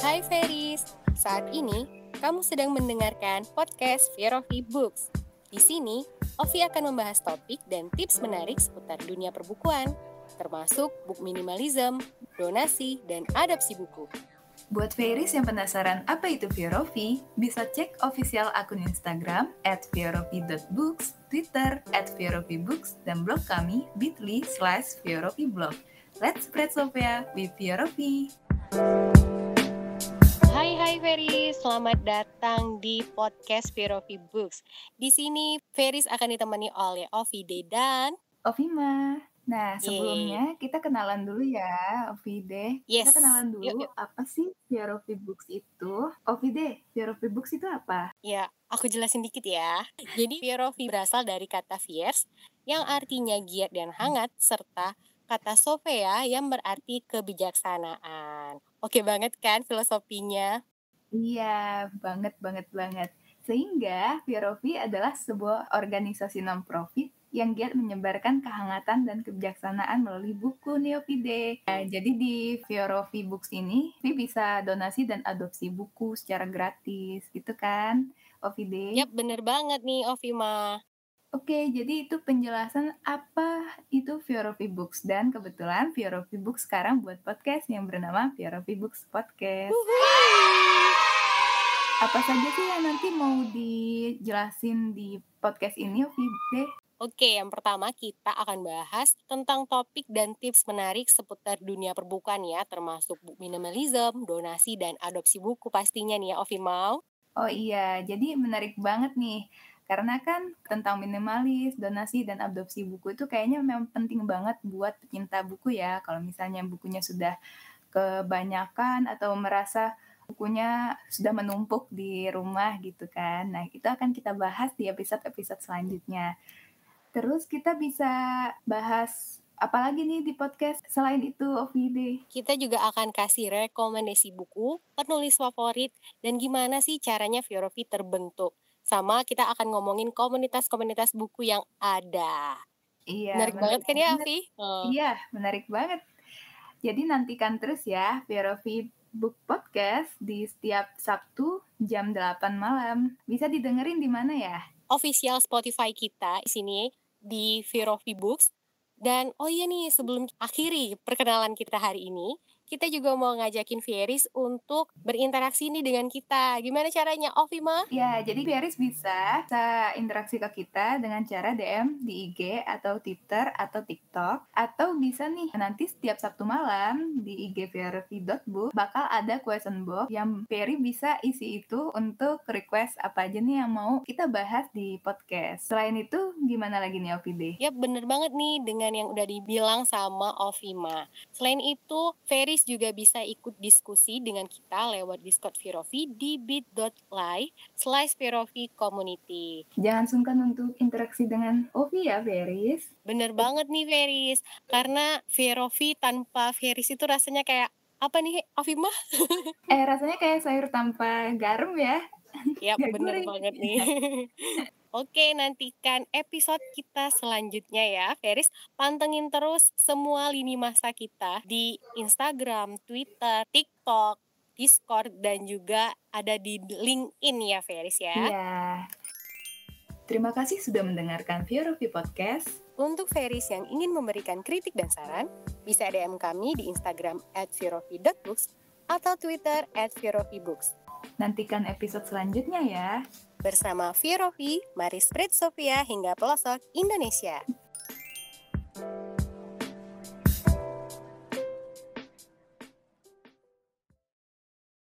Hai Feris, saat ini kamu sedang mendengarkan podcast Fear of Books. Di sini, Ovi akan membahas topik dan tips menarik seputar dunia perbukuan, termasuk book minimalism, donasi, dan adopsi buku. Buat Feris yang penasaran apa itu Fiorofi, bisa cek official akun Instagram at fiorofi.books, Twitter at fiorovibooks, dan blog kami bit.ly slash. Let's spread Sophia with Fiorofi! Hai hai Feris, selamat datang di podcast Fiorofi Books. Di sini Feris akan ditemani oleh Ovide dan Ovima. Nah, sebelumnya kita kenalan dulu ya, Ovide. Yes. Kita kenalan dulu Yuk, yuk. apa sih Fiorofi Books itu? Ovide, Fiorofi Books itu apa? Ya, aku jelasin dikit ya. Jadi Fierofi berasal dari kata fierce yang artinya giat dan hangat serta kata sophia yang berarti kebijaksanaan. Oke banget kan filosofinya? Iya, banget, banget, banget. Sehingga Fiorofi adalah sebuah organisasi non-profit yang giat menyebarkan kehangatan dan kebijaksanaan melalui buku Neopide. Nah, jadi di Fiorofi Books ini, Vi bisa donasi dan adopsi buku secara gratis, gitu kan, Ovide? Yap, bener banget nih Ovima. Oke, jadi itu penjelasan apa itu Fiorofi Books. Dan kebetulan Fiorofi Books sekarang buat podcast yang bernama Fiorofi Books Podcast. Apa saja sih yang nanti mau dijelasin di podcast ini, Ovide? Oke, yang pertama kita akan bahas tentang topik dan tips menarik seputar dunia perbukuan ya, termasuk book minimalism, donasi, dan adopsi buku pastinya nih ya, Ovi mau. Oh iya, jadi menarik banget nih. Karena kan tentang minimalis, donasi, dan adopsi buku itu kayaknya memang penting banget buat pecinta buku ya. Kalau misalnya bukunya sudah kebanyakan atau merasa bukunya sudah menumpuk di rumah gitu kan. Nah, itu akan kita bahas di episode-episode selanjutnya. Terus kita bisa bahas apalagi nih di podcast selain itu OVD. Kita juga akan kasih rekomendasi buku, penulis favorit, dan gimana sih caranya Fiorofi terbentuk. Sama kita akan ngomongin komunitas-komunitas buku yang ada. Iya. Menarik banget kan ya. Avi? Oh. Iya, menarik banget. Jadi nantikan terus ya Verovi Book Podcast di setiap Sabtu jam 8 malam. Bisa didengerin di mana ya? official Spotify kita di sini di of Books. Dan oh iya nih sebelum akhiri perkenalan kita hari ini, kita juga mau ngajakin Fieris untuk berinteraksi nih dengan kita. Gimana caranya, Ovima? Ya, jadi Fieris bisa, bisa interaksi ke kita dengan cara DM di IG atau Twitter atau TikTok. Atau bisa nih, nanti setiap Sabtu malam di IG Fierofi.book bakal ada question box yang Ferry bisa isi itu untuk request apa aja nih yang mau kita bahas di podcast. Selain itu, gimana lagi nih Ovide? Ya bener banget nih dengan yang udah dibilang sama Ovima. Selain itu, Juga bisa ikut diskusi dengan kita lewat Discord Firofi di bit.ly slash Firofi Community. Jangan sungkan untuk interaksi dengan Ovi ya, Feris. Bener banget nih Feris, karena Firofi tanpa Feris itu rasanya kayak apa nih Ovima? Eh, rasanya kayak sayur tanpa garam ya. Ya Gak bener banget nih. Oke, nantikan episode kita selanjutnya ya. Feris, pantengin terus semua lini masa kita di Instagram, Twitter, TikTok, Discord, dan juga ada di LinkedIn ya, Feris ya. Iya. Terima kasih sudah mendengarkan Fiorofi Podcast. Untuk Feris yang ingin memberikan kritik dan saran, bisa DM kami di Instagram at atau Twitter at. Nantikan episode selanjutnya ya. Bersama Virovi, mari spread Sofia hingga pelosok Indonesia.